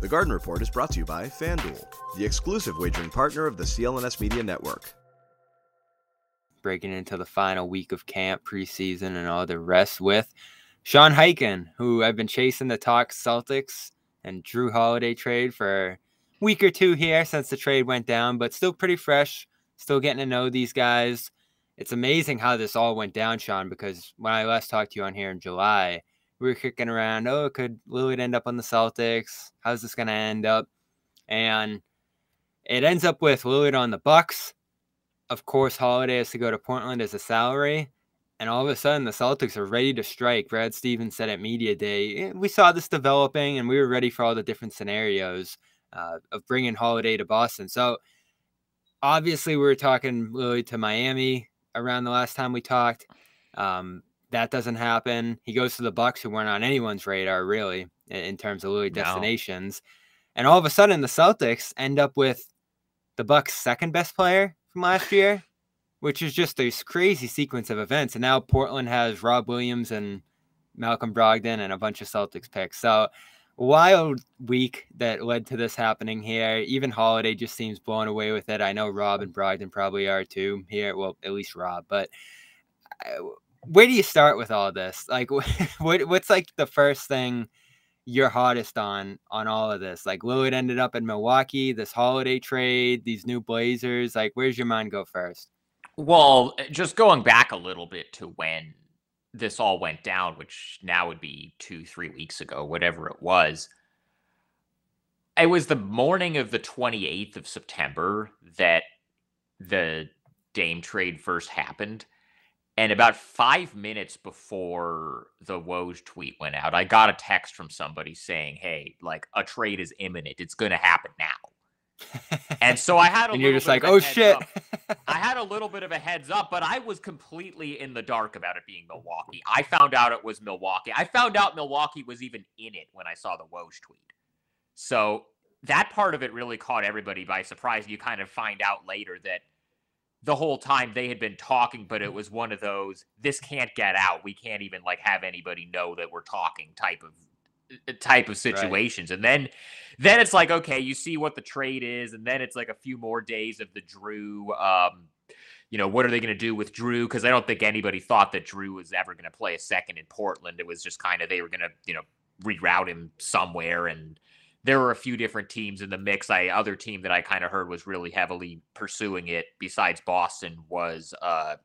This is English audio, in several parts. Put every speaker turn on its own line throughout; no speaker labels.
The Garden Report is brought to you by FanDuel, the exclusive wagering partner of the CLNS Media Network.
Breaking into the final week of camp, preseason, and all the rest with Sean Highkin, who I've been chasing the talk Celtics and Jrue Holiday trade for a week or two here since the trade went down, but still pretty fresh. Still getting to know these guys. It's amazing how this all went down, Sean, because when I last talked to you on here in July, we were kicking around, oh, could Lillard end up on the Celtics? How's this going to end up? And it ends up with Lillard on the Bucks. Of course, Holiday has to go to Portland as a salary. And all of a sudden, the Celtics are ready to strike. Brad Stevens said at Media Day, eh, we saw this developing and we were ready for all the different scenarios uh, of bringing Holiday to Boston. So obviously, we were talking Lillard to Miami around the last time we talked. Um, that doesn't happen. He goes to the Bucks, who weren't on anyone's radar really in terms of destinations. No. And all of a sudden, the Celtics end up with the Bucks' second best player from last year, which is just this crazy sequence of events. And now Portland has Rob Williams and Malcolm Brogdon and a bunch of Celtics picks. So wild week that led to this happening here. Even Holiday just seems blown away with it. I know Rob and Brogdon probably are too here. Well, at least Rob, but uh, where do you start with all this? Like, what what's like the first thing you're hottest on on all of this? Like, Lillard ended up in Milwaukee, this holiday trade, these new Blazers. Like, where's your mind go first?
Well, eh, just going back a little bit to when this all went down, which now would be two, three weeks ago, whatever it was. It was the morning of the 28th of September that the Dame trade first happened. And about five minutes before the Woj tweet went out, I got a text from somebody saying, "Hey, like a trade is imminent. It's going to happen now." and so I had a
and you're just like, "Oh shit!"
I had a little bit of a heads up, but I was completely in the dark about it being Milwaukee. I found out it was Milwaukee. I found out Milwaukee was even in it when I saw the Woj tweet. So that part of it really caught everybody by surprise. You kind of find out later that the whole time they had been talking, but it was one of those this can't get out. We can't even like have anybody know that we're talking type of uh, type of situations. Right. And then then it's like, okay, you see what the trade is, and then it's like a few more days of the Jrue um, you know, what are they going to do with Jrue? Because I don't think anybody thought that Jrue was ever going to play a second in Portland. It was just kind of they were going to, you know, reroute him somewhere and there were a few different teams in the mix. I other team that I kind of heard was really heavily pursuing it besides Boston was uh,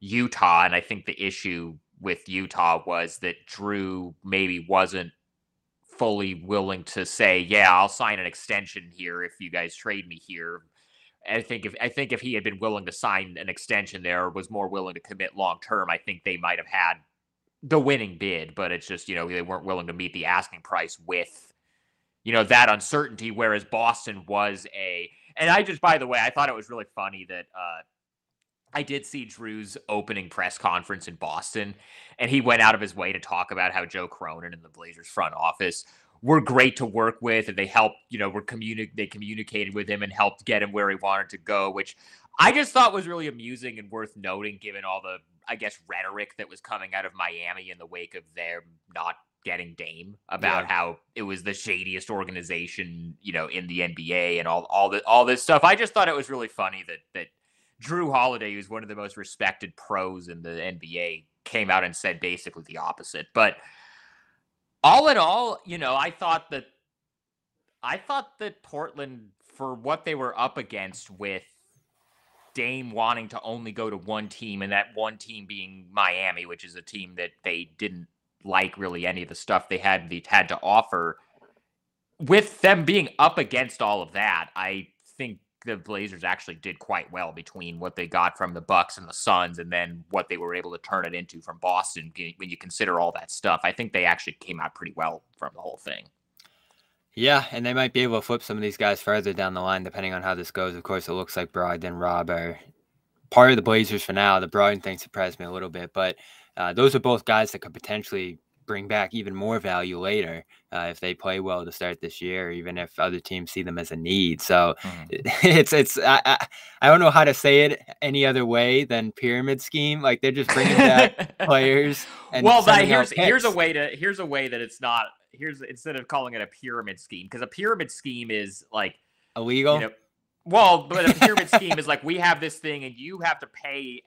Utah, and I think the issue with Utah was that Jrue maybe wasn't fully willing to say, "Yeah, I'll sign an extension here if you guys trade me here." I think if I think if he had been willing to sign an extension there, was more willing to commit long term, I think they might have had the winning bid. But it's just you know they weren't willing to meet the asking price with you know, that uncertainty, whereas Boston was a and I just by the way, I thought it was really funny that uh I did see Jrue's opening press conference in Boston, and he went out of his way to talk about how Joe Cronin and the Blazers front office were great to work with, and they helped, you know, were communi- they communicated with him and helped get him where he wanted to go, which I just thought was really amusing and worth noting, given all the, I guess, rhetoric that was coming out of Miami in the wake of their not getting Dame about yeah. how it was the shadiest organization, you know, in the NBA and all all the all this stuff. I just thought it was really funny that that Jrue Holiday, who's one of the most respected pros in the NBA, came out and said basically the opposite. But all in all, you know, I thought that I thought that Portland for what they were up against with Dame wanting to only go to one team and that one team being Miami, which is a team that they didn't like really any of the stuff they had they had to offer. With them being up against all of that, I think the Blazers actually did quite well between what they got from the Bucks and the Suns, and then what they were able to turn it into from Boston. When you consider all that stuff, I think they actually came out pretty well from the whole thing.
Yeah, and they might be able to flip some of these guys further down the line, depending on how this goes. Of course, it looks like Brogdon Rob are part of the Blazers for now. The Brogdon thing surprised me a little bit, but uh, those are both guys that could potentially bring back even more value later uh, if they play well to start this year, even if other teams see them as a need. So mm. it's it's I, I, I don't know how to say it any other way than pyramid scheme. Like they're just bringing back players.
well, but here's here's a way to here's a way that it's not here's instead of calling it a pyramid scheme because a pyramid scheme is like
illegal.
You know, well, but a pyramid scheme is like we have this thing and you have to pay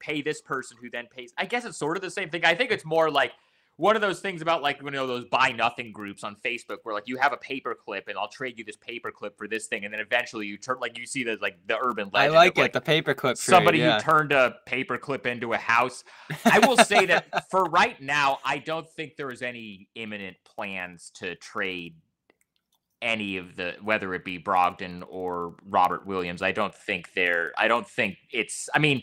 pay this person who then pays. I guess it's sort of the same thing. I think it's more like one of those things about like you know those buy nothing groups on Facebook where like you have a paper clip and I'll trade you this paper clip for this thing and then eventually you turn like you see the like the urban legend.
I like
of,
it
like,
the paper clip.
Somebody
trade, yeah.
who turned a paper clip into a house. I will say that for right now, I don't think there is any imminent plans to trade any of the whether it be Brogdon or Robert Williams. I don't think they're. I don't think it's. I mean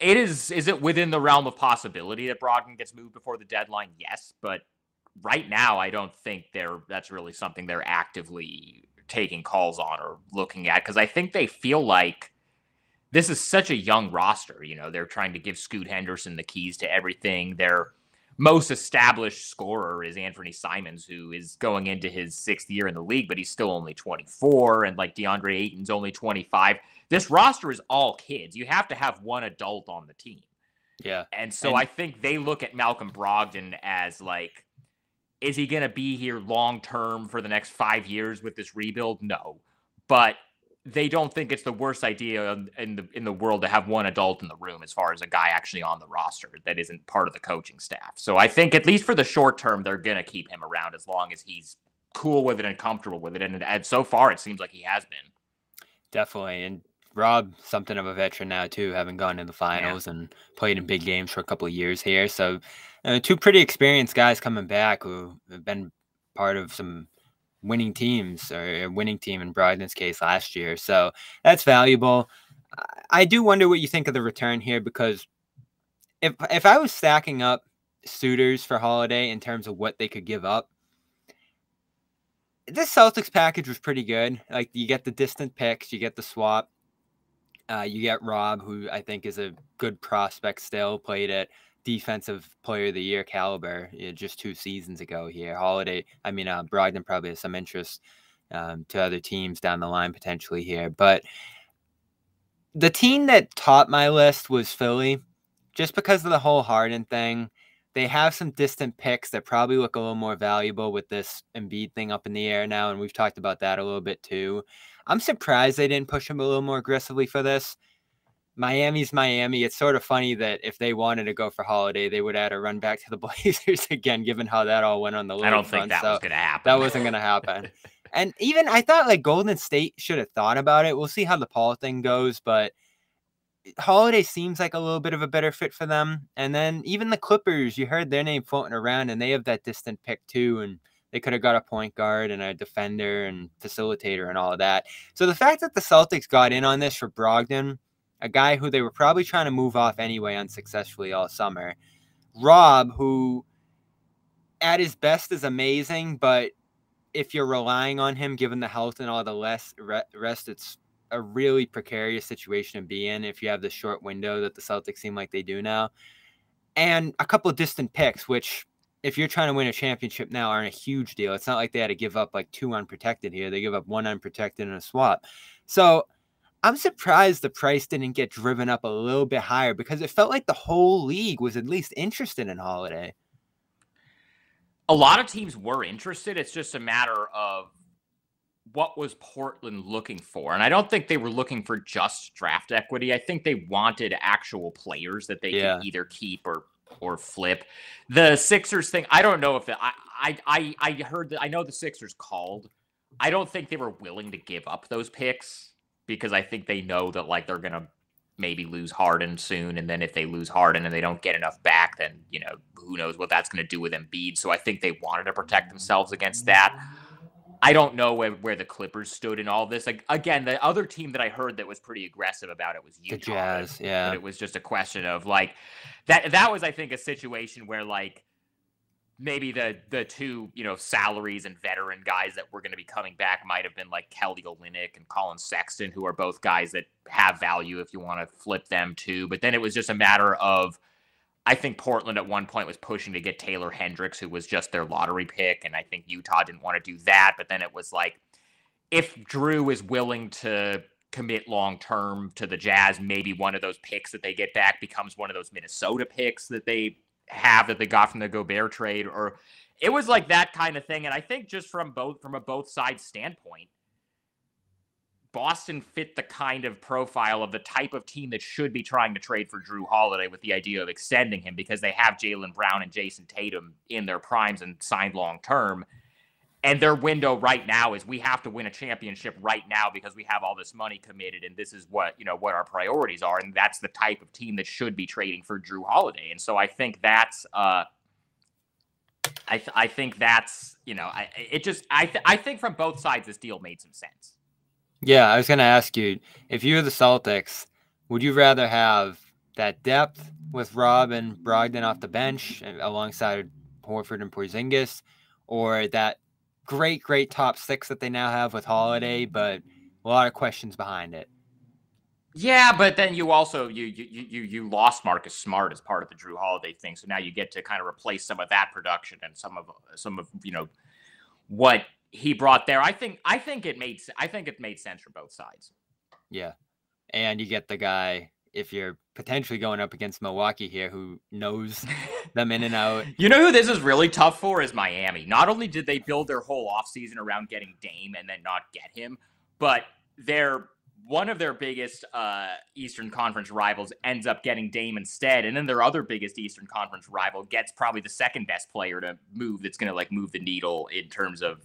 it is is it within the realm of possibility that Brogdon gets moved before the deadline? Yes, but right now I don't think they're that's really something they're actively taking calls on or looking at because I think they feel like this is such a young roster. You know, they're trying to give Scoot Henderson the keys to everything. Their most established scorer is Anfernee Simons, who is going into his sixth year in the league, but he's still only 24. And like DeAndre Ayton's only 25 this roster is all kids. You have to have one adult on the team.
Yeah.
And so
and-
I think they look at Malcolm Brogdon as like, is he going to be here long term for the next five years with this rebuild? No. But they don't think it's the worst idea in the in the world to have one adult in the room as far as a guy actually on the roster that isn't part of the coaching staff. So I think at least for the short term, they're going to keep him around as long as he's cool with it and comfortable with it. And, and so far, it seems like he has been.
Definitely. And Rob, something of a veteran now too, having gone to the finals yeah. and played in big games for a couple of years here. So, uh, two pretty experienced guys coming back who have been part of some winning teams or a winning team in Brogdon's case last year. So that's valuable. I do wonder what you think of the return here because if if I was stacking up suitors for Holiday in terms of what they could give up, this Celtics package was pretty good. Like you get the distant picks, you get the swap, uh, you get Rob, who I think is a good prospect still, played at defensive player of the year caliber you know, just two seasons ago here. Holiday, I mean, uh, Brogdon probably has some interest um, to other teams down the line potentially here. But the team that topped my list was Philly, just because of the whole Harden thing. They have some distant picks that probably look a little more valuable with this Embiid thing up in the air now, and we've talked about that a little bit too. I'm surprised they didn't push him a little more aggressively for this. Miami's Miami. It's sort of funny that if they wanted to go for Holiday, they would add a run back to the Blazers again, given how that all went on the.
I don't
front.
think that
so
was going to happen.
That wasn't going to happen. and even I thought like Golden State should have thought about it. We'll see how the Paul thing goes, but Holiday seems like a little bit of a better fit for them. And then even the Clippers, you heard their name floating around, and they have that distant pick too, and they could have got a point guard and a defender and facilitator and all of that. So the fact that the Celtics got in on this for Brogdon, a guy who they were probably trying to move off anyway unsuccessfully all summer, Rob, who at his best is amazing, but if you're relying on him, given the health and all the less rest, it's a really precarious situation to be in if you have the short window that the Celtics seem like they do now. And a couple of distant picks, which if you're trying to win a championship now aren't a huge deal. It's not like they had to give up like two unprotected here. They give up one unprotected in a swap. So I'm surprised the price didn't get driven up a little bit higher because it felt like the whole league was at least interested in Holiday.
A lot of teams were interested. It's just a matter of what was Portland looking for? And I don't think they were looking for just draft equity. I think they wanted actual players that they yeah. could either keep or or flip. The Sixers thing, I don't know if the, I, I I heard that I know the Sixers called. I don't think they were willing to give up those picks because I think they know that like they're gonna maybe lose Harden soon, and then if they lose Harden and they don't get enough back, then you know who knows what that's gonna do with Embiid. So I think they wanted to protect themselves against that. I don't know where, where the Clippers stood in all this. Like again, the other team that I heard that was pretty aggressive about it was Utah.
The Jazz, yeah.
But it was just a question of like that. That was, I think, a situation where like maybe the the two you know salaries and veteran guys that were going to be coming back might have been like Kelly Olynyk and Collin Sexton, who are both guys that have value if you want to flip them too. But then it was just a matter of I think Portland at one point was pushing to get Taylor Hendricks, who was just their lottery pick. And I think Utah didn't want to do that. But then it was like, if Jrue is willing to commit long term to the Jazz, maybe one of those picks that they get back becomes one of those Minnesota picks that they have that they got from the Gobert trade. Or it was like that kind of thing. And I think just from both from a both sides standpoint, Boston fit the kind of profile of the type of team that should be trying to trade for Jrue Holiday with the idea of extending him because they have Jaylen Brown and Jayson Tatum in their primes and signed long term. And their window right now is we have to win a championship right now because we have all this money committed and this is what, you know, what our priorities are. And that's the type of team that should be trading for Jrue Holiday. And so I think that's uh I, th- I think that's you know I it just I th- I think from both sides this deal made some sense.
Yeah, I was going to ask you if you're the Celtics, would you rather have that depth with Rob and Brogdon off the bench alongside Horford and Porzingis, or that great, great top six that they now have with Holiday, but a lot of questions behind it?
Yeah, but then you also you you you you lost Marcus Smart as part of the Jrue Holiday thing, so now you get to kind of replace some of that production and some of some of you know what he brought there. I think I think it made I think it made sense for both sides.
Yeah. And you get the guy if you're potentially going up against Milwaukee here who knows them in and out.
You know who this is really tough for is Miami. Not only did they build their whole offseason around getting Dame and then not get him, but they're one of their biggest uh, Eastern Conference rivals ends up getting Dame instead, and then their other biggest Eastern Conference rival gets probably the second best player to move that's going to like move the needle in terms of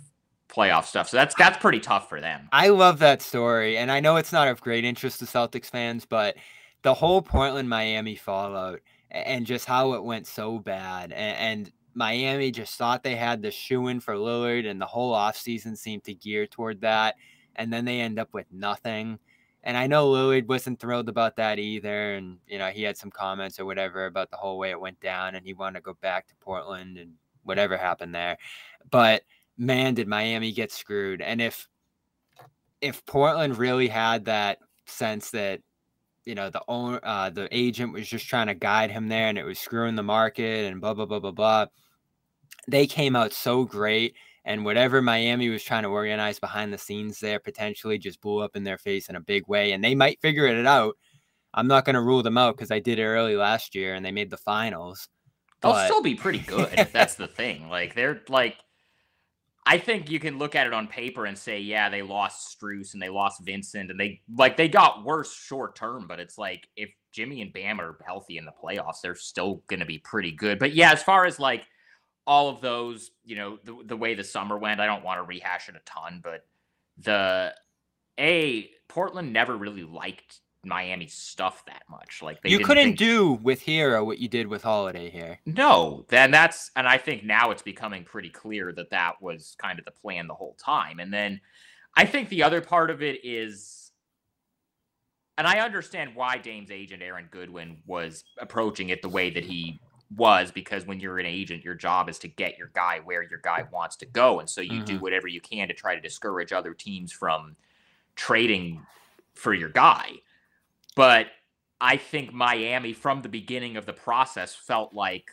playoff stuff. So that's that's pretty tough for them.
I love that story, and I know it's not of great interest to Celtics fans, but the whole Portland Miami fallout and just how it went so bad, and, and Miami just thought they had the shoe in for Lillard, and the whole offseason seemed to gear toward that, and then they end up with nothing. And I know Lillard wasn't thrilled about that either. And, you know, he had some comments or whatever about the whole way it went down and he wanted to go back to Portland and whatever happened there. But man, did Miami get screwed. And if if Portland really had that sense that you know the owner, uh, the agent was just trying to guide him there, and it was screwing the market and blah blah blah blah blah. They came out so great, and whatever Miami was trying to organize behind the scenes there potentially just blew up in their face in a big way, and they might figure it out. I'm not going to rule them out because I did it early last year, and they made the finals.
They'll but... still be pretty good. that's the thing. Like they're like I think you can look at it on paper and say, yeah, they lost Strus and they lost Vincent and they like they got worse short term, but it's like if Jimmy and Bam are healthy in the playoffs, they're still going to be pretty good. But yeah, as far as like all of those, you know, the, the way the summer went, I don't want to rehash it a ton, but the a Portland never really liked Miami stuff that much. Like
you couldn't think... do with Herro what you did with Holiday here.
No, then that's and I think now it's becoming pretty clear that that was kind of the plan the whole time. And then I think the other part of it is, and I understand why Dame's agent Aaron Goodwin was approaching it the way that he was because when you're an agent, your job is to get your guy where your guy wants to go, and so you mm-hmm. do whatever you can to try to discourage other teams from trading for your guy. But I think Miami from the beginning of the process felt like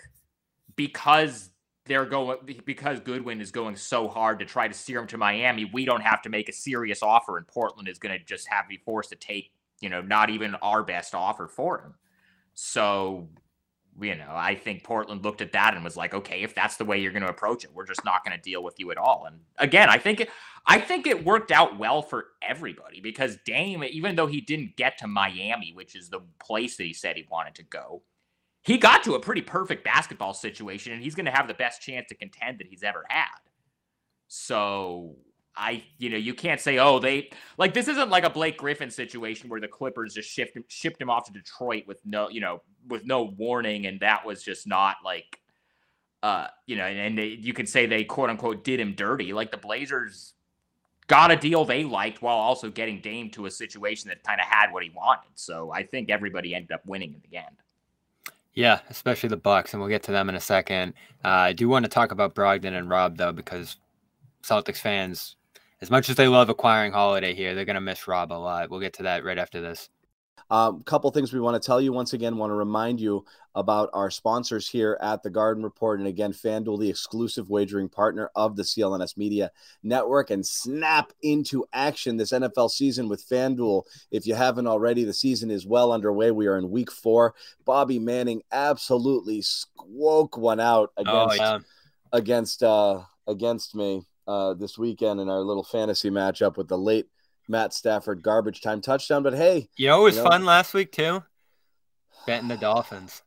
because they're going because Goodwin is going so hard to try to steer him to Miami, we don't have to make a serious offer, and Portland is going to just have to be forced to take, you know, not even our best offer for him. So you know, I think Portland looked at that and was like, okay, if that's the way you're going to approach it, we're just not going to deal with you at all. And again, I think it, I think it worked out well for everybody because Dame, even though he didn't get to Miami, which is the place that he said he wanted to go, he got to a pretty perfect basketball situation, and he's going to have the best chance to contend that he's ever had. So I, you know, you can't say, oh, they like this isn't like a Blake Griffin situation where the Clippers just shipped shipped him off to Detroit with no, you know, with no warning, and that was just not like, uh, you know, and they, you can say they quote unquote did him dirty. Like the Blazers got a deal they liked while also getting Dame to a situation that kind of had what he wanted. So I think everybody ended up winning in the end.
Yeah, especially the Bucks, and we'll get to them in a second. Uh, I do want to talk about Brogdon and Rob though, because Celtics fans as much as they love acquiring Holiday here, they're going to miss Rob a lot. We'll get to that right after this.
A um, couple things we want to tell you once again. Want to remind you about our sponsors here at the Garden Report, and again, FanDuel, the exclusive wagering partner of the CLNS Media Network, and snap into action this NFL season with FanDuel. If you haven't already, the season is well underway. We are in Week Four. Bobby Manning absolutely squoke one out oh, against. Oh, yeah against uh, against me uh, this weekend in our little fantasy matchup with the late Matt Stafford garbage time touchdown. But hey,
you know it was you know, fun last week too. Betting the Dolphins.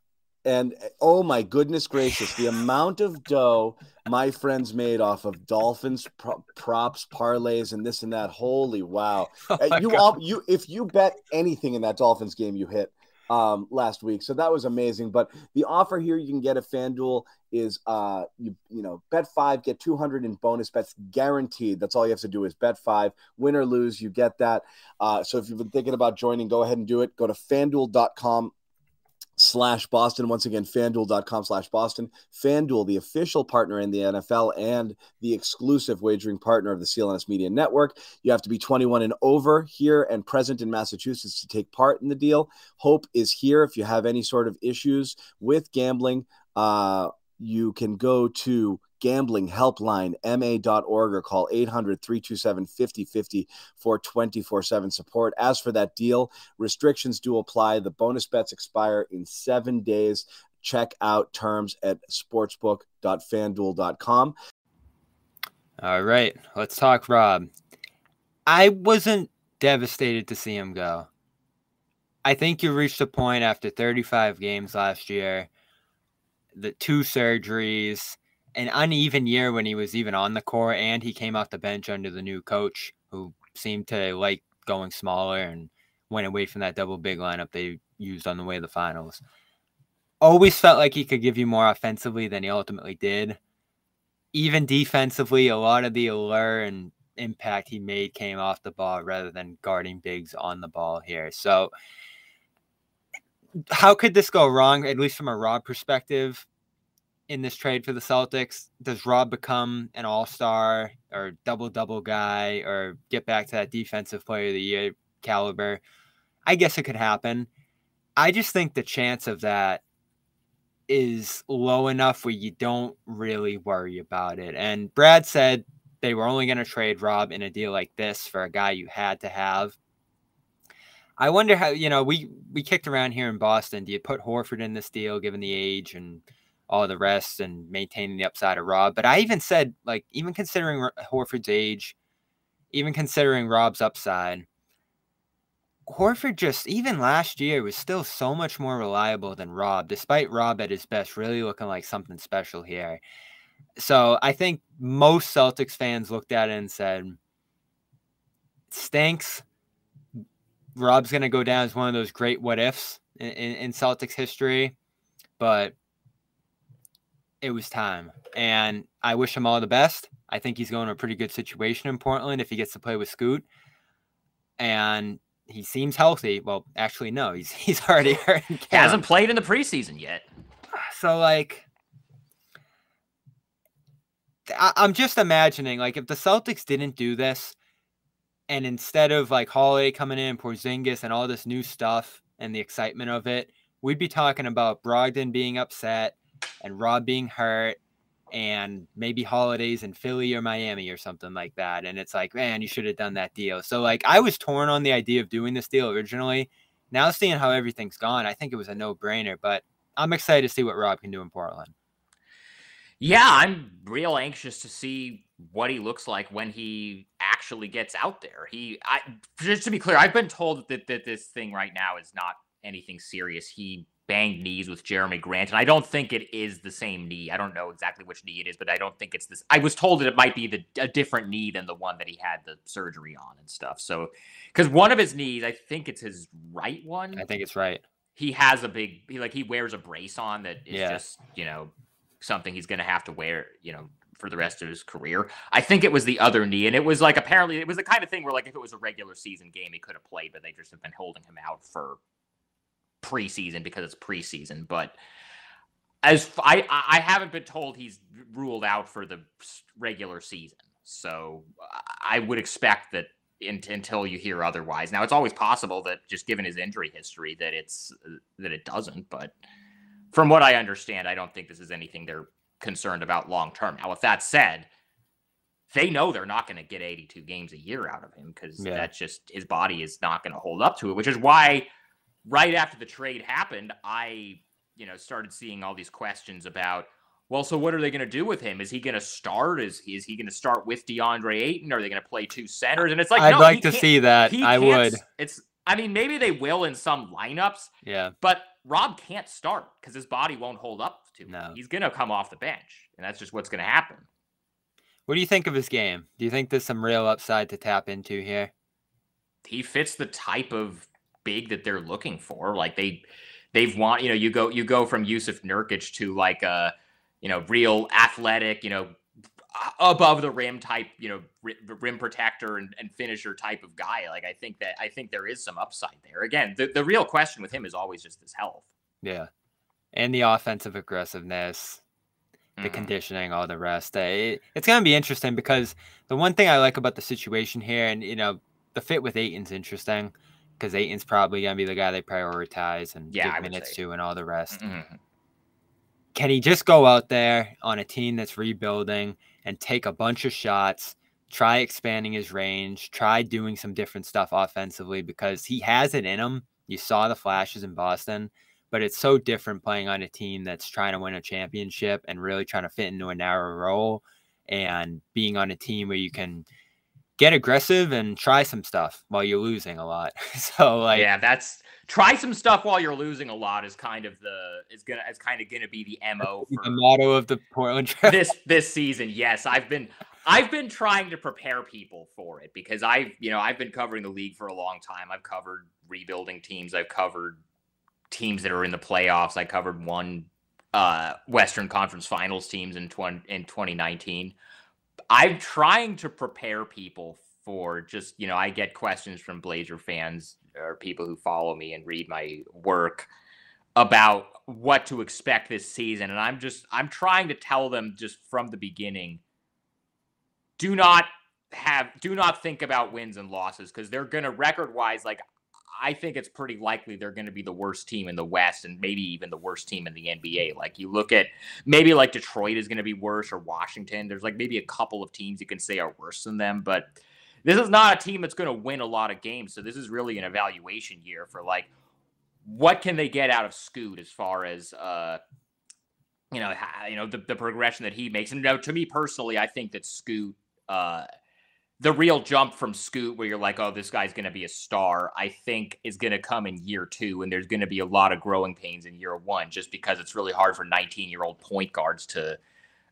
And oh my goodness gracious, the amount of dough my friends made off of Dolphins pro- props, parlays, and this and that. Holy wow! Oh you all, you if you bet anything in that Dolphins game, you hit um, last week. So that was amazing. But the offer here you can get at FanDuel is uh, you you know bet five, get two hundred in bonus bets guaranteed. That's all you have to do is bet five, win or lose, you get that. Uh, so if you've been thinking about joining, go ahead and do it. Go to FanDuel.com slash Boston. Once again, fanduel.com slash Boston. Fanduel, the official partner in the NFL and the exclusive wagering partner of the CLNS Media Network. You have to be 21 and over here and present in Massachusetts to take part in the deal. Hope is here. If you have any sort of issues with gambling, uh, you can go to gambling helpline ma.org or call 800-327-5050 for 24-7 support. As for that deal restrictions do apply. The bonus bets expire in seven days. Check out terms at sportsbook.fanduel.com
all right let's talk rob. I wasn't devastated to see him go. I think you reached a point after 35 games last year the two surgeries, an uneven year when he was even on the court, and he came off the bench under the new coach who seemed to like going smaller and went away from that double big lineup they used on the way to the finals. Always felt like he could give you more offensively than he ultimately did. Even defensively, a lot of the allure and impact he made came off the ball rather than guarding bigs on the ball here. So how could this go wrong, at least from a Rob perspective, in this trade for the Celtics? Does Rob become an all star or double double guy or get back to that defensive player of the year caliber? I guess it could happen. I just think the chance of that is low enough where you don't really worry about it. And Brad said they were only going to trade Rob in a deal like this for a guy you had to have. I wonder how you know we we kicked around here in Boston. Do you put Horford in this deal given the age and all the rest and maintaining the upside of Rob? But I even said like even considering Horford's age, even considering Rob's upside, Horford just even last year was still so much more reliable than Rob, despite Rob at his best really looking like something special here. So I think most Celtics fans looked at it and said, "Stinks." Rob's going to go down as one of those great what ifs in, in, in Celtics history, but it was time. And I wish him all the best. I think he's going to a pretty good situation in Portland if he gets to play with Scoot. And he seems healthy. Well, actually, no, he's he's already hurt. He
hasn't played in the preseason yet.
So like I, I'm just imagining like if the Celtics didn't do this, and instead of like Holiday coming in, Porzingis, and all this new stuff and the excitement of it, we'd be talking about Brogdon being upset and Rob being hurt and maybe holidays in Philly or Miami or something like that. And it's like, man, you should have done that deal. So like I was torn on the idea of doing this deal originally. Now seeing how everything's gone, I think it was a no-brainer, but I'm excited to see what Rob can do in Portland.
Yeah, I'm real anxious to see what he looks like when he actually gets out there. He, I just to be clear, I've been told that that this thing right now is not anything serious. He banged knees with Jerami Grant, and I don't think it is the same knee. I don't know exactly which knee it is, but I don't think it's this. I was told that it might be the a different knee than the one that he had the surgery on and stuff. So, because one of his knees, I think it's his right one.
I think it's right.
He has a big, he like he wears a brace on that is yeah. just you know something he's going to have to wear, you know, for the rest of his career. I think it was the other knee, and it was like apparently it was the kind of thing where like if it was a regular season game, he could have played, but they just have been holding him out for preseason because it's preseason. But as I I haven't been told he's ruled out for the regular season, so I would expect that until you hear otherwise. Now it's always possible that just given his injury history that it's that it doesn't, but from what I understand, I don't think this is anything they're concerned about long term. Now, with that said, they know they're not going to get 82 games a year out of him because yeah. that's just his body is not going to hold up to it, which is why right after the trade happened, I, you know, started seeing all these questions about Well, so what are they going to do with him? Is he going to start? Is is he going to start with DeAndre Ayton? Are they going to play two centers? And it's like
I'd
no,
like to see that. I would.
It's. I mean, maybe they will in some lineups,
Yeah.
but Rob can't start because his body won't hold up to it.
No.
He's going to come off the bench, and that's just what's going to happen.
What do you think of his game? Do you think there's some real upside to tap into here?
he fits the type of big that they're looking for. Like they they've want you know you go you go from Jusuf Nurkic to like a you know real athletic you know above the rim type you know rim protector and, and finisher type of guy. Like I think that I think there is some upside there. Again, the, the real question with him is always just his health.
Yeah. And the offensive aggressiveness, the
Mhm.
conditioning, all the rest. Uh, It, it's going to be interesting because the one thing I like about the situation here, and you know, the fit with Ayton's interesting because Ayton's probably going to be the guy they prioritize and
Yeah,
give minutes
say.
to and all the rest.
Mhm.
Can he just go out there on a team that's rebuilding and take a bunch of shots, try expanding his range, try doing some different stuff offensively because he has it in him. You saw the flashes in Boston, but it's so different playing on a team that's trying to win a championship and really trying to fit into a narrow role and being on a team where you can get aggressive and try some stuff while you're losing a lot. so like
yeah, that's try some stuff while you're losing a lot is kind of the is gonna is kind of gonna be the mo for
the motto of the Portland Trail.
this this season. Yes i've been i've been trying to prepare people for it because i've you know i've been covering the league for a long time. I've covered rebuilding teams. I've covered teams that are in the playoffs. I covered one uh western conference finals teams in 20 in 2019 i'm trying to prepare people for just you know i get questions from blazer fans or people who follow me and read my work about what to expect this season and i'm just i'm trying to tell them just from the beginning do not have do not think about wins and losses because they're gonna record wise like i think it's pretty likely they're gonna be the worst team in the west and maybe even the worst team in the nba like you look at maybe like detroit is gonna be worse or washington. There's like maybe a couple of teams you can say are worse than them but this is not a team that's going to win a lot of games. So this is really an evaluation year for like what can they get out of Scoot as far as uh you know you know the, the progression that he makes. And you know, to me personally I think that Scoot uh the real jump from Scoot where you're like oh this guy's going to be a star I think is going to come in year 2 and there's going to be a lot of growing pains in year 1 just because it's really hard for 19 year old point guards to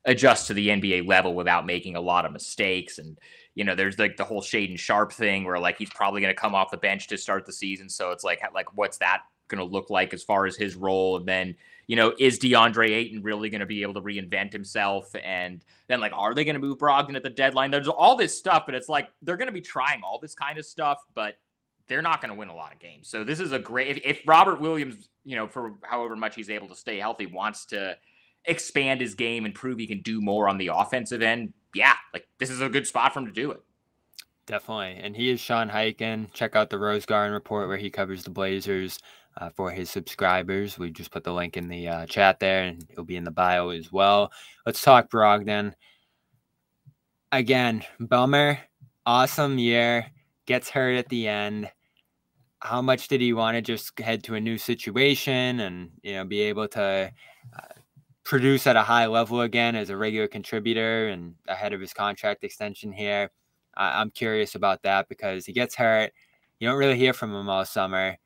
adjust to the NBA level without making a lot of mistakes and you know, there's like the whole Shaedon Sharpe thing where like he's probably going to come off the bench to start the season. So it's like, like what's that going to look like as far as his role? And then, you know, is DeAndre Ayton really going to be able to reinvent himself? And then like, are they going to move Brogdon at the deadline? There's all this stuff, but it's like they're going to be trying all this kind of stuff, but they're not going to win a lot of games. So this is a great. If, if Robert Williams, you know, for however much he's able to stay healthy, wants to expand his game and prove he can do more on the offensive end, yeah, like this is a good spot for him to do it.
Definitely. And he is Sean Highkin. Check out the Rose Garden report where he covers the Blazers uh, for his subscribers. We just put the link in the uh, chat there and it'll be in the bio as well. Let's talk Brogdon. Again, bummer. Awesome year. Gets hurt at the end. How much did he want to just head to a new situation and you know be able to uh, produce at a high level again as a regular contributor and ahead of his contract extension here? I- I'm curious about that because he gets hurt. You don't really hear from him all summer.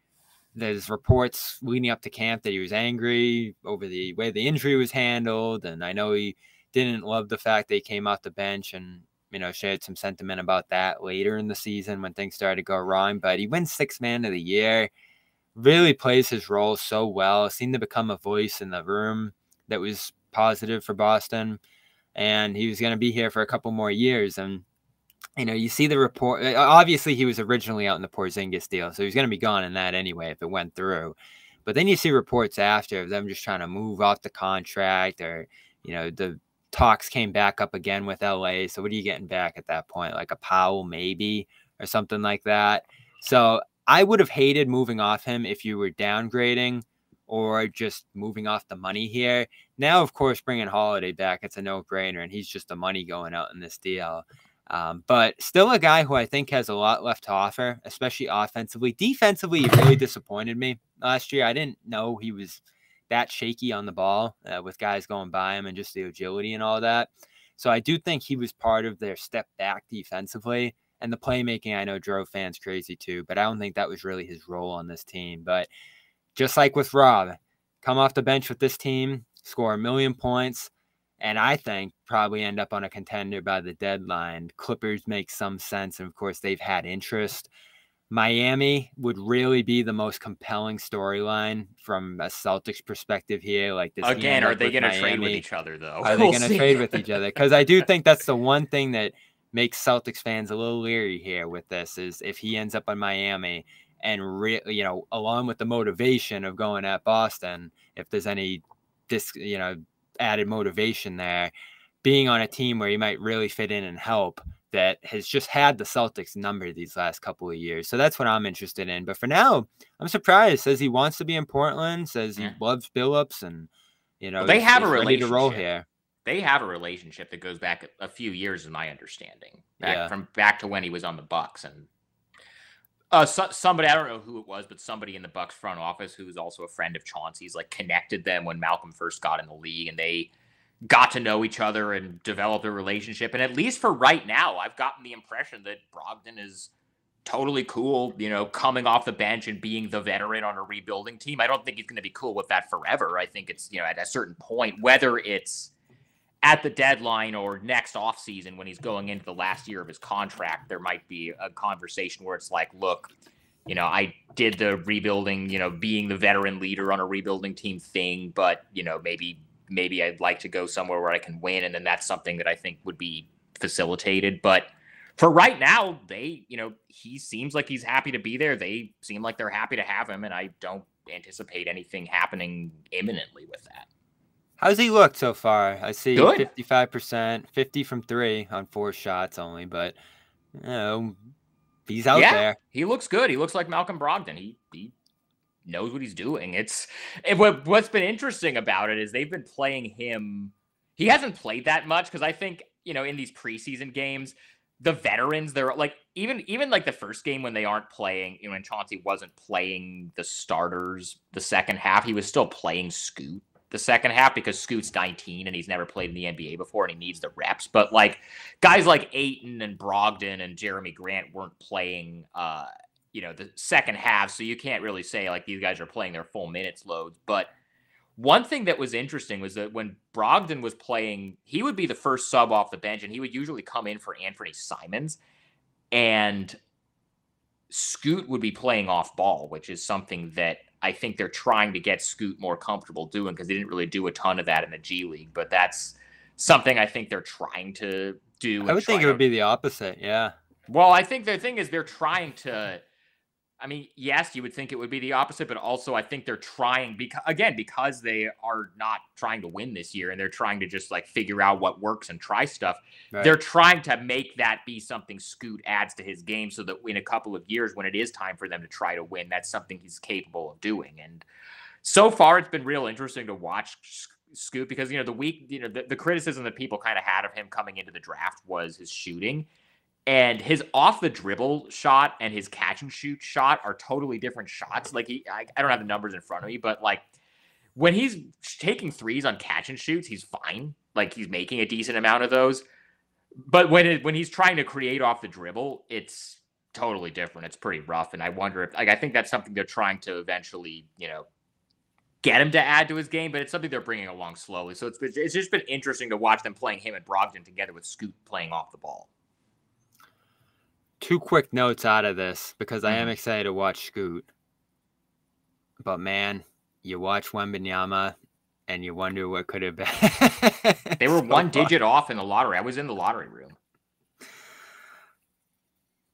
There's reports leading up to camp that he was angry over the way the injury was handled, and I know he didn't love the fact they came off the bench and you know shared some sentiment about that later in the season when things started to go wrong. But he wins six man of the year, really plays his role so well. Seemed to become a voice in the room that was positive for Boston, and he was going to be here for a couple more years and you know, you see the report. uh, Obviously, he was originally out in the Porzingis deal, so he's going to be gone in that anyway if it went through. But then you see reports after of them just trying to move off the contract, or you know, the talks came back up again with LA. So what are you getting back at that point? Like a Powell, maybe, or something like that. So I would have hated moving off him if you were downgrading or just moving off the money here. Now, of course, bringing Holiday back, it's a no brainer, and he's just the money going out in this deal. Um, but still a guy who I think has a lot left to offer, especially offensively. Defensively, he really disappointed me last year. I didn't know he was that shaky on the ball uh, with guys going by him and just the agility and all that. So I do think he was part of their step back defensively. And the playmaking, I know drove fans crazy too, but I don't think that was really his role on this team. But just like with Rob, come off the bench with this team, score a million points, and I think probably end up on a contender by the deadline. Clippers make some sense. And of course, they've had interest. Miami would really be the most compelling storyline from a Celtics perspective here. Like this
again, are they going to trade with each other though?
Are we'll they going to trade with each other? Because I do think that's the one thing that makes Celtics fans a little leery here with this is if he ends up in Miami and really, you know along with the motivation of going at Boston, if there's any this you know added motivation there, being on a team where he might really fit in and help that has just had the Celtics number these last couple of years. So that's what I'm interested in. But for now, I'm surprised. Says he wants to be in Portland. Says he yeah. loves Billups, and you know
well, they have a relationship. to roll here. They have a relationship that goes back a few years, in my understanding, back yeah. from back to when he was on the Bucks and. Uh, so, somebody I don't know who it was, but somebody in the Bucks front office who was also a friend of Chauncey's, like connected them when Malcolm first got in the league, and they got to know each other and developed a relationship. And at least for right now, I've gotten the impression that Brogdon is totally cool, you know, coming off the bench and being the veteran on a rebuilding team. I don't think he's going to be cool with that forever. I think it's, you know, at a certain point, whether it's at the deadline or next offseason when he's going into the last year of his contract, there might be a conversation where it's like, look, you know, I did the rebuilding, you know, being the veteran leader on a rebuilding team thing, but, you know, maybe maybe I'd like to go somewhere where I can win. And then that's something that I think would be facilitated. But for right now, they, you know, he seems like he's happy to be there. They seem like they're happy to have him. And I don't anticipate anything happening imminently with that.
How's he looked so far? I see Good. 55%, 50 from three on four shots only, but you know, he's out yeah, there.
He looks good. He looks like Malcolm Brogdon. He he knows what he's doing. It's it, what what's been interesting about it is they've been playing him. He hasn't played that much because I think you know in these preseason games, the veterans they're like even even like the first game when they aren't playing. You know, when Chauncey wasn't playing the starters the second half, he was still playing Scoot the second half because Scoot's 19 and he's never played in the NBA before and he needs the reps. But like guys like Ayton and Brogdon and Jerami Grant weren't playing uh you know the second half, so you can't really say like these guys are playing their full minutes loads. But one thing that was interesting was that when Brogdon was playing, he would be the first sub off the bench, and he would usually come in for Anfernee Simons, and Scoot would be playing off ball, which is something that I think they're trying to get Scoot more comfortable doing because they didn't really do a ton of that in the G League. But that's something I think they're trying to do.
I would think it would be the opposite. Yeah.
Well, I think the thing is they're trying to I mean, yes, you would think it would be the opposite, but also I think they're trying because again, because they are not trying to win this year and they're trying to just like figure out what works and try stuff. Right. They're trying to make that be something Scoot adds to his game so that in a couple of years when it is time for them to try to win, that's something he's capable of doing. And so far it's been real interesting to watch Scoot because you know the week, you know, the, the criticism that people kind of had of him coming into the draft was his shooting and his off the dribble shot and his catch and shoot shot are totally different shots. Like he, I, I, don't have the numbers in front of me, but like when he's taking threes on catch and shoots, he's fine. Like he's making a decent amount of those. But when it, when he's trying to create off the dribble, it's totally different. It's pretty rough, and I wonder if like I think that's something they're trying to eventually, you know, get him to add to his game, but it's something they're bringing along slowly. So it's it's just been interesting to watch them playing him and Brogdon together with Scoot playing off the ball
two quick notes out of this because I am mm-hmm. excited to watch Scoot. But man, you watch Wembanyama and you wonder what could have been.
they were so one fun. digit off in the lottery. I was in the lottery room.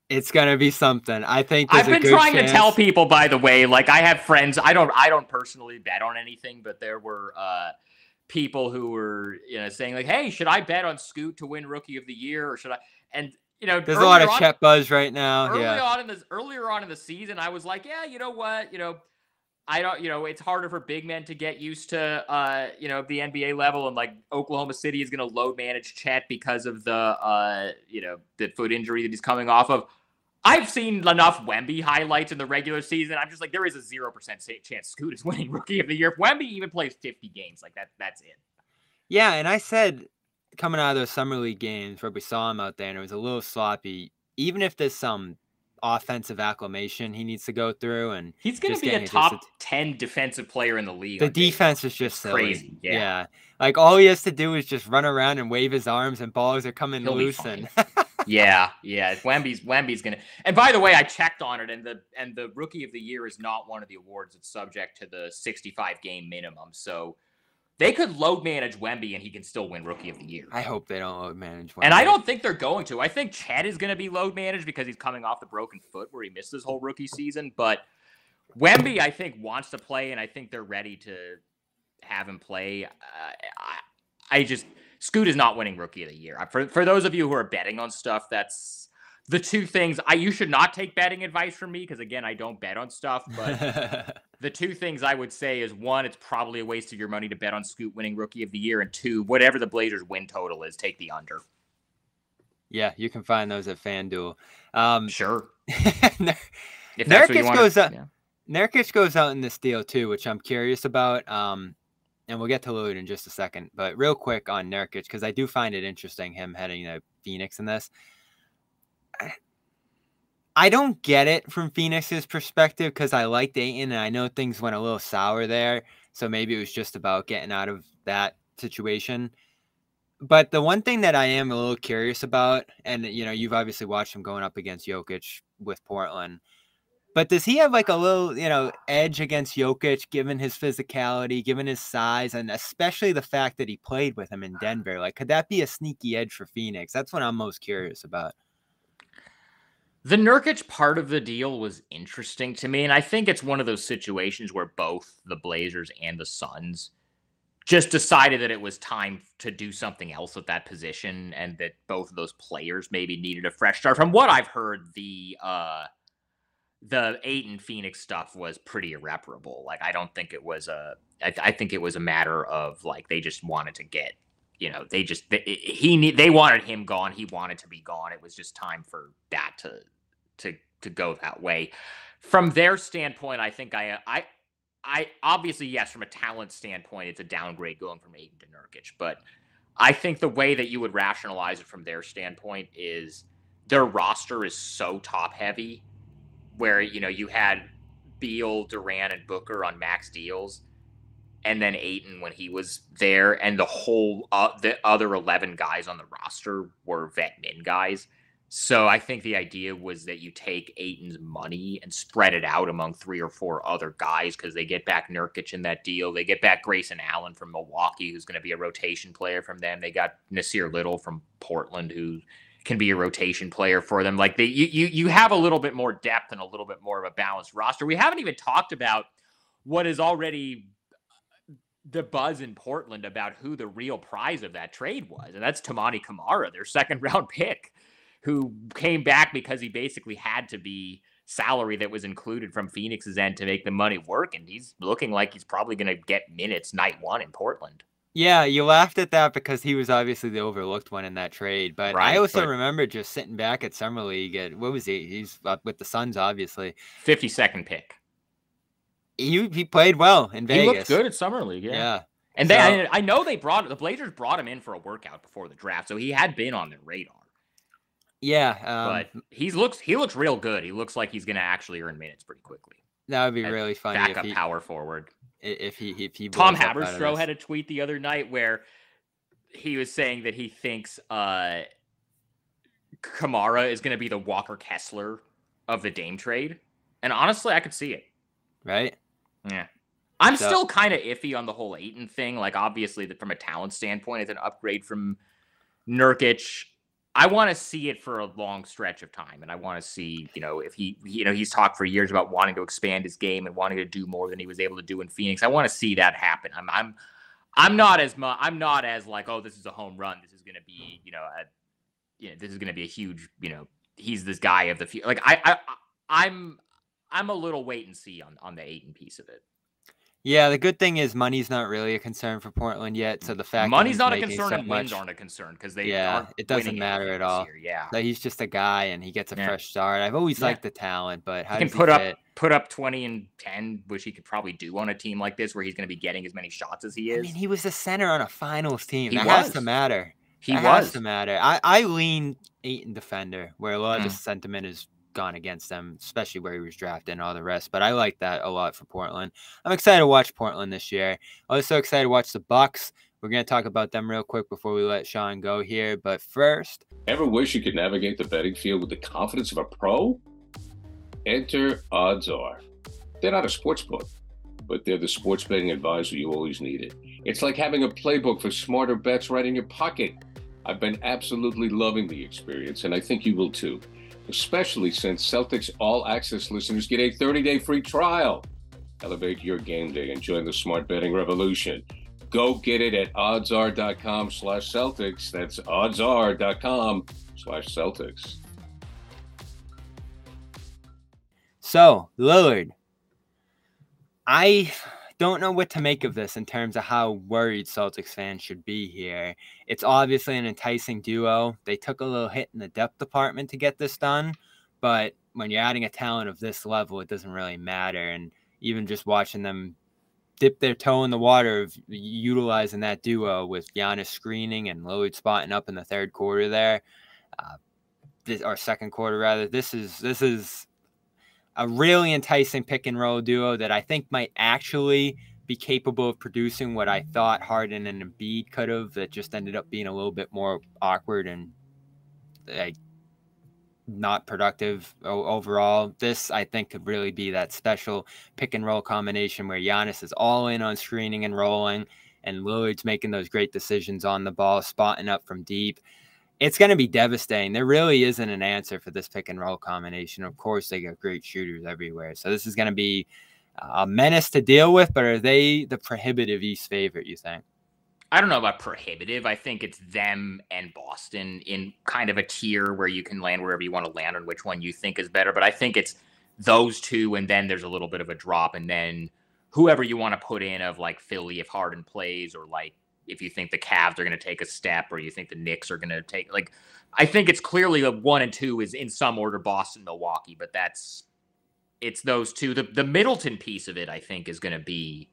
It's gonna be something. I think
I've been trying
chance.
to tell people, by the way, like I have friends. I don't. I don't personally bet on anything, but there were uh, people who were, you know, saying like, "Hey, should I bet on Scoot to win Rookie of the Year, or should I?" And you know,
there's a lot of on, Chet buzz right now.
Early
yeah.
on in this, earlier on in the season, I was like, yeah, you know what, you know, I don't, you know, it's harder for big men to get used to, uh, you know, the NBA level, and like Oklahoma City is going to load manage Chet because of the, uh, you know, the foot injury that he's coming off of. I've seen enough Wemby highlights in the regular season. I'm just like, there is a zero percent chance Scoot is winning Rookie of the Year. If Wemby even plays 50 games, like that, that's it.
Yeah, and I said coming out of those summer league games where we saw him out there and it was a little sloppy. Even if there's some offensive acclimation he needs to go through, and
he's going to be a top ten defensive player in the league.
The defense is just
crazy. Yeah.
yeah. like all he has to do is just run around and wave his arms, and balls are coming
He'll
loose. And
yeah, yeah, Wemby's Wemby's gonna. And by the way, I checked on it, and the and the rookie of the year is not one of the awards it's subject to the 65 game minimum. So they could load manage Wemby and he can still win Rookie of the Year.
I hope they don't load manage Wemby.
And I don't think they're going to. I think Chet is going to be load managed because he's coming off the broken foot where he missed his whole rookie season. But Wemby, I think, wants to play, and I think they're ready to have him play. Uh, I, I just Scoot is not winning Rookie of the Year. For for those of you who are betting on stuff, that's the two things I you should not take betting advice from me because again I don't bet on stuff. But the two things I would say is one, it's probably a waste of your money to bet on Scoot winning Rookie of the Year, and two, whatever the Blazers win total is, take the under.
Yeah, you can find those at FanDuel. Um,
sure.
if Nurkic goes out. Yeah. Nurkic goes out in this deal too, which I'm curious about. Um, and we'll get to Lillard in just a second. But real quick on Nurkic, because I do find it interesting him heading to Phoenix in this. I don't get it from Phoenix's perspective because I liked Ayton and I know things went a little sour there. So maybe it was just about getting out of that situation. But the one thing that I am a little curious about, and you know, you've obviously watched him going up against Jokic with Portland. But does he have like a little, you know, edge against Jokic given his physicality, given his size, and especially the fact that he played with him in Denver? Like, could that be a sneaky edge for Phoenix? That's what I'm most curious about.
The Nurkic part of the deal was interesting to me, and I think it's one of those situations where both the Blazers and the Suns just decided that it was time to do something else at that position, and that both of those players maybe needed a fresh start. From what I've heard, the uh, the Ayton Phoenix stuff was pretty irreparable. Like, I don't think it was a. I, I think it was a matter of like they just wanted to get you know they just they, he they wanted him gone he wanted to be gone it was just time for that to to to go that way. From their standpoint, I think I I I obviously yes, from a talent standpoint, it's a downgrade going from Ayton to Nurkic, but I think the way that you would rationalize it from their standpoint is their roster is so top heavy, where you know you had Beal, Durant, and Booker on max deals, and then Ayton when he was there, and the whole uh, the other eleven guys on the roster were vet min guys. So I think the idea was that you take Ayton's money and spread it out among three or four other guys because they get back Nurkic in that deal. They get back Grayson Allen from Milwaukee, who's going to be a rotation player from them. They got Nassir Little from Portland, who can be a rotation player for them. Like they, you, you, you have a little bit more depth and a little bit more of a balanced roster. We haven't even talked about what is already the buzz in Portland about who the real prize of that trade was, and that's Toumani Camara, their second round pick who came back because he basically had to be salary that was included from Phoenix's end to make the money work. And he's looking like he's probably going to get minutes night one in Portland.
Yeah, you laughed at that because he was obviously the overlooked one in that trade. But right, I also but... remember just sitting back at Summer League at what was he? He's up with the Suns, obviously.
52nd pick.
He, he played well in Vegas.
He looked good at Summer League. Yeah. yeah. And they, I, I know they brought the Blazers brought him in for a workout before the draft, so he had been on their radar.
Yeah,
um, but he looks he looks real good. He looks like he's going to actually earn minutes pretty quickly.
That would be really funny.
Backup he, power forward.
If he if he
Tom Haberstroh had a tweet the other night where he was saying that he thinks uh Camara is going to be the Walker Kessler of the Dame trade, and honestly, I could see it.
Right?
Yeah. I'm so, still kind of iffy on the whole Ayton thing. Like, obviously, that from a talent standpoint, it's an upgrade from Nurkic. I want to see it for a long stretch of time, and I want to see, you know, if he, you know, he's talked for years about wanting to expand his game and wanting to do more than he was able to do in Phoenix. I want to see that happen. I'm, I'm, I'm not as much. I'm not as like, oh, this is a home run. This is going to be, you know, a, you know, this is going to be a huge, you know, he's this guy of the future. Like I, I, I'm, I'm a little wait and see on on the Ayton piece of it.
Yeah, the good thing is money's not really a concern for Portland yet. So the fact
money's not a concern
so
and wins
much,
aren't a concern because they
Yeah, it doesn't matter at all.
year. Yeah,
that he's just a guy and he gets a
Yeah.
fresh start. I've always
Yeah.
liked the talent, but how
he can put
he
up
fit?
put up twenty and ten, which he could probably do on a team like this, where he's going to be getting as many shots as he is.
I mean, he was the center on a finals team.
He
that has to matter.
he
that has
was.
to matter. I, I lean Ayton defender, where a lot of
Mm.
the sentiment has gone against them, especially where he was drafted and all the rest. But I like that a lot for Portland. I'm excited to watch Portland this year. Also excited to watch the Bucks. We're gonna talk about them real quick before we let Sean go here. But first,
Ever wish you could navigate the betting field with the confidence of a pro? Enter OddsR. They're not a sports book, but they're the sports betting advisor you always needed. It's like having a playbook for smarter bets right in your pocket. I've been absolutely loving the experience, and I think you will too, especially since Celtics All Access listeners get a 30 day free trial. Elevate your game day and join the smart betting revolution. Go get it at oddsr.com slash Celtics. That's oddsr.com slash Celtics.
so Lillard, I don't know what to make of this in terms of how worried Celtics fans should be here. It's obviously an enticing duo. They took a little hit in the depth department to get this done, but when you're adding a talent of this level, it doesn't really matter. And even just watching them dip their toe in the water of utilizing that duo with Giannis screening and Lillard spotting up in the third quarter there, uh, this, or second quarter rather. This is this is a really enticing pick and roll duo that I think might actually be capable of producing what I thought Harden and Embiid could have. That just ended up being a little bit more awkward and like not productive overall. This I think could really be that special pick and roll combination where Giannis is all in on screening and rolling, and Lillard's making those great decisions on the ball, spotting up from deep. It's going to be devastating. There really isn't an answer for this pick and roll combination. Of course, they got great shooters everywhere. So this is going to be a menace to deal with, but are they the prohibitive East favorite, you think?
I don't know about prohibitive. I think it's them and Boston in kind of a tier where you can land wherever you want to land on which one you think is better. But I think it's those two, and then there's a little bit of a drop, and then whoever you want to put in of like Philly if Harden plays, or like if you think the Cavs are going to take a step, or you think the Knicks are going to take like. I think it's clearly the one and two is in some order Boston, Milwaukee, but that's it's those two. The the Middleton piece of it, I think, is going to be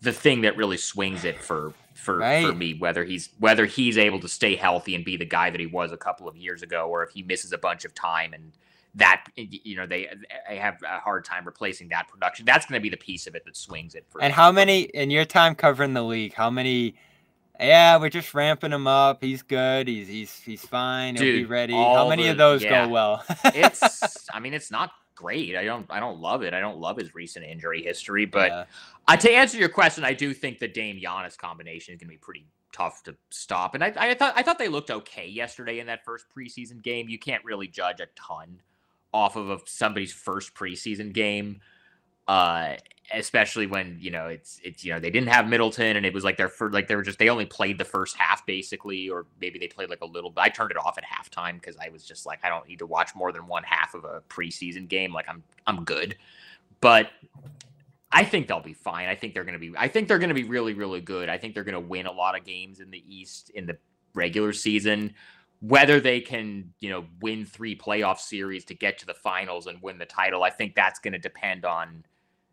the thing that really swings it for for for me whether he's whether he's able to stay healthy and be the guy that he was a couple of years ago or if he misses a bunch of time and that you know they, have a hard time replacing that production that's going to be the piece of it that swings it for
And how many in your time covering the league? How many? Yeah, we're just ramping him up. He's good. He's he's he's fine. He'll be ready. How many
the-
of those
yeah.
go well?
it's i mean it's not great i don't i don't love it i don't love his recent injury history but
Yeah.
Uh, to answer your question, I do think the Dame Giannis combination is going to be pretty tough to stop. And I, I thought I thought they looked okay yesterday in that first preseason game. You can't really judge a ton off of somebody's first preseason game, uh, especially when you know it's it's you know they didn't have Middleton and it was like their first like they were just they only played the first half basically, or maybe they played like a little. Bit. I turned it off at halftime because I was just like I don't need to watch more than one half of a preseason game. Like I'm I'm good, but I think they'll be fine. I think they're going to be. I think they're going to be really, really good. I think they're going to win a lot of games in the East in the regular season. Whether they can, you know, win three playoff series to get to the finals and win the title, I think that's going to depend on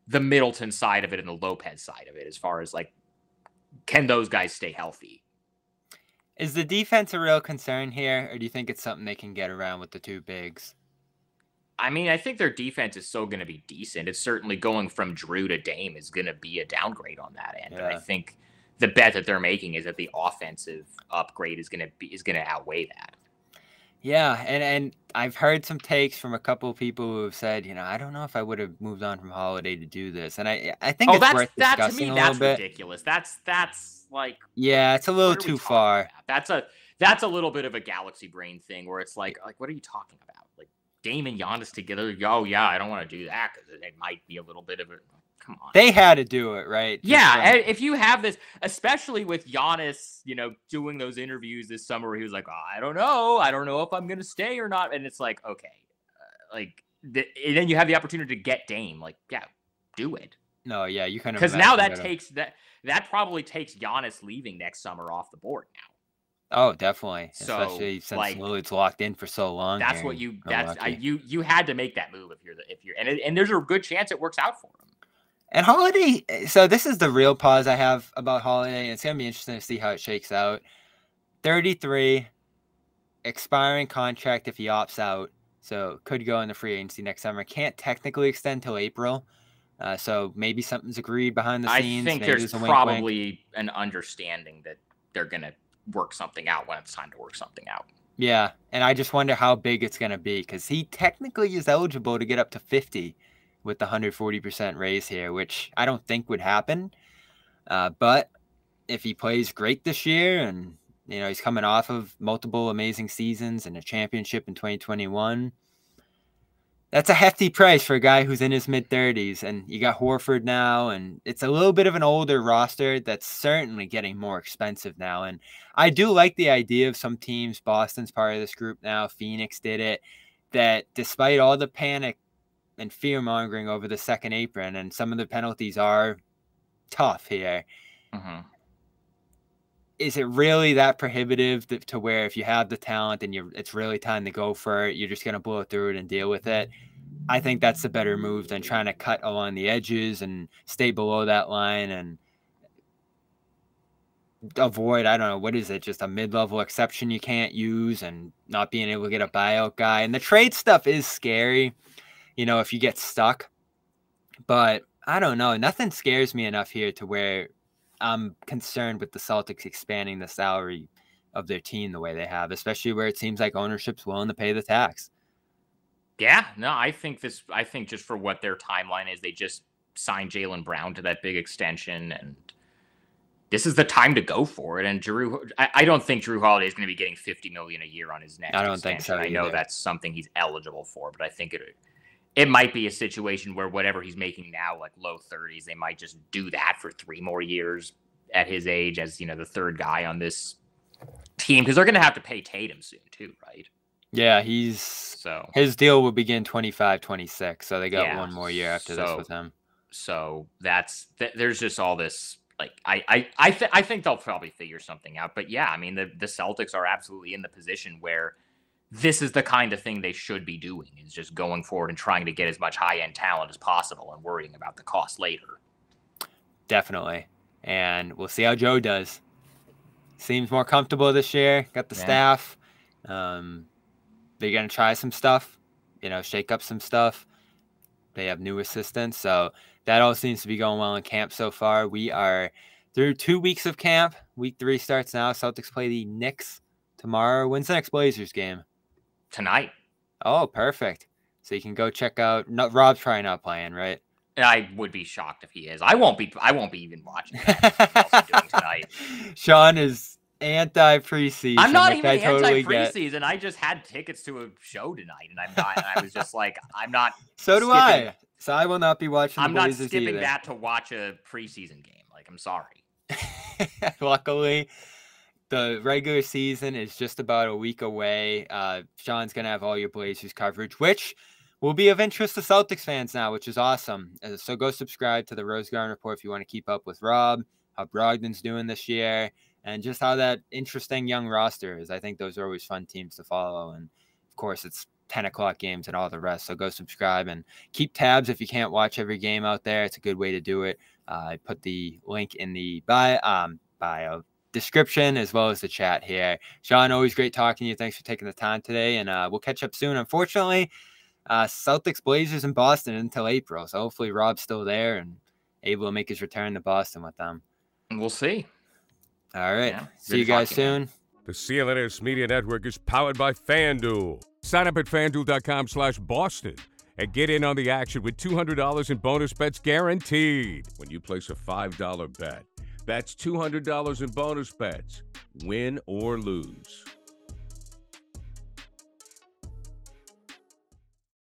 the Middleton side of it and the Lopez side of it. As far as like, can those guys stay healthy?
Is the defense a real concern here, or do you think it's something they can get around with the two bigs?
I mean, I think their defense is still going to be decent. It's certainly going from Jrue to Dame is going to be a downgrade on that end. And I think the bet that they're making is that the offensive upgrade is going to be is going to outweigh that.
Yeah, and and I've heard some takes from a couple of people who have said, you know, I don't know if I would have moved on from Holiday to do this, and I I think
Oh,
it's
that's
worth
that to
discussing
me.
a little
That's
bit.
ridiculous. That's that's like
Yeah, it's a little
what are we
too far.
about? That's a that's a little bit of a galaxy brain thing where it's like like what are you talking about? Like Dame and Giannis together? Oh yeah, I don't want to do that because it might be a little bit of a come on.
They had to do it, right? Just
Yeah,
from-
and if you have this, especially with Giannis, you know, doing those interviews this summer where he was like, "Oh, I don't know, I don't know if I'm gonna stay or not, and it's like, okay, uh, like, th- and then you have the opportunity to get Dame, like, yeah, do it.
No, yeah, you kind of
Because now that takes that that probably takes Giannis leaving next summer off the board now.
Oh, definitely.
So,
Especially since
like,
Lillard's locked in for so long.
That's what you that's I, you you had to make that move if you're the if you're and it, and there's a good chance it works out for him.
And Holiday, so this is the real pause I have about Holiday. and It's gonna be interesting to see how it shakes out. 33, expiring contract if he opts out, so could go into free agency next summer. Can't technically extend till April, uh, so maybe something's agreed behind the scenes.
I
think
there's
a wink, wink.
probably an understanding that they're gonna work something out when it's time to work something out.
Yeah, and I just wonder how big it's gonna be because he technically is eligible to get up to 50 with the 140% raise here, which I don't think would happen. Uh, but if he plays great this year and you know he's coming off of multiple amazing seasons and a championship in 2021, that's a hefty price for a guy who's in his mid 30s. And you got Horford now, and it's a little bit of an older roster that's certainly getting more expensive now. And I do like the idea of some teams. Boston's part of this group now. Phoenix did it. That despite all the panic and fear mongering over the second apron, and some of the penalties are tough here. Mm-hmm. Is it really that prohibitive to, to where if you have the talent and you're, it's really time to go for it, you're just gonna blow through it and deal with it? I think that's the better move than trying to cut along the edges and stay below that line and avoid I don't know what is it just a mid-level exception you can't use and not being able to get a buyout guy and the trade stuff is scary you know if you get stuck but I don't know nothing scares me enough here to where I'm concerned with the Celtics expanding the salary of their team the way they have especially where it seems like ownership's willing to pay the tax
Yeah, no, I think this. I think just for what their timeline is, they just signed Jaylen Brown to that big extension, and this is the time to go for it. And Jrue, I, I don't think Jrue Holiday is going to be getting fifty million a year on his next.
I don't think so
extension. I know that's something he's eligible for, but I think it it might be a situation where whatever he's making now, like low thirties, they might just do that for three more years at his age as you know the third guy on this team because they're going to have to pay Tatum soon too, right?
yeah he's
So
his deal will begin 25 26 so they got
Yeah,
one more year after this with him
so that's th- there's just all this like I I I, th- I think they'll probably figure something out. But yeah, I mean the the Celtics are absolutely in the position where this is the kind of thing they should be doing is just going forward and trying to get as much high end talent as possible and worrying about the cost later.
definitely. And we'll see how joe does. Seems more comfortable this year got the
Yeah.
staff. Um they're gonna try some stuff you know shake up some stuff. They have new assistants so that all seems to be going well in camp so far. We are through two weeks of camp. Week three starts now. Celtics play the knicks tomorrow. When's the next blazers game
Tonight,
oh perfect so you can go check out no, rob's probably not playing right
I would be shocked if he is. I won't be. I won't be even watching. Tonight?
Sean is anti preseason.
I'm not even
I
anti
totally get.
preseason. I just had tickets to a show tonight, and I'm not. And I was just like, I'm not.
So do
skipping-
I. So I will not be watching.
I'm not skipping
either.
that to watch a preseason game. Like, I'm sorry.
Luckily, the regular season is just about a week away. Uh, Sean's gonna have all your Blazers coverage, which will be of interest to Celtics fans now, which is awesome. Uh, so go subscribe to the Rose Garden Report if you want to keep up with Rob, how Brogdon's doing this year, and just how that interesting young roster is. I think those are always fun teams to follow, and of course, it's 10 o'clock games and all the rest. So go subscribe and keep tabs if you can't watch every game out there. It's a good way to do it. Uh, I put the link in the bio, um, bio description as well as the chat here. Sean, always great talking to you. Thanks for taking the time today, and uh, we'll catch up soon. Unfortunately, uh, Celtics Blazers in Boston until April, so hopefully Rob's still there and able to make his return to Boston with them.
And we'll see.
All right,
Yeah,
see you guys soon.
The CLNS Media Network is powered by FanDuel. Sign up at fanduel.com slash Boston and get in on the action with $200 in bonus bets guaranteed when you place a $5 bet. That's $200 in bonus bets, win or lose.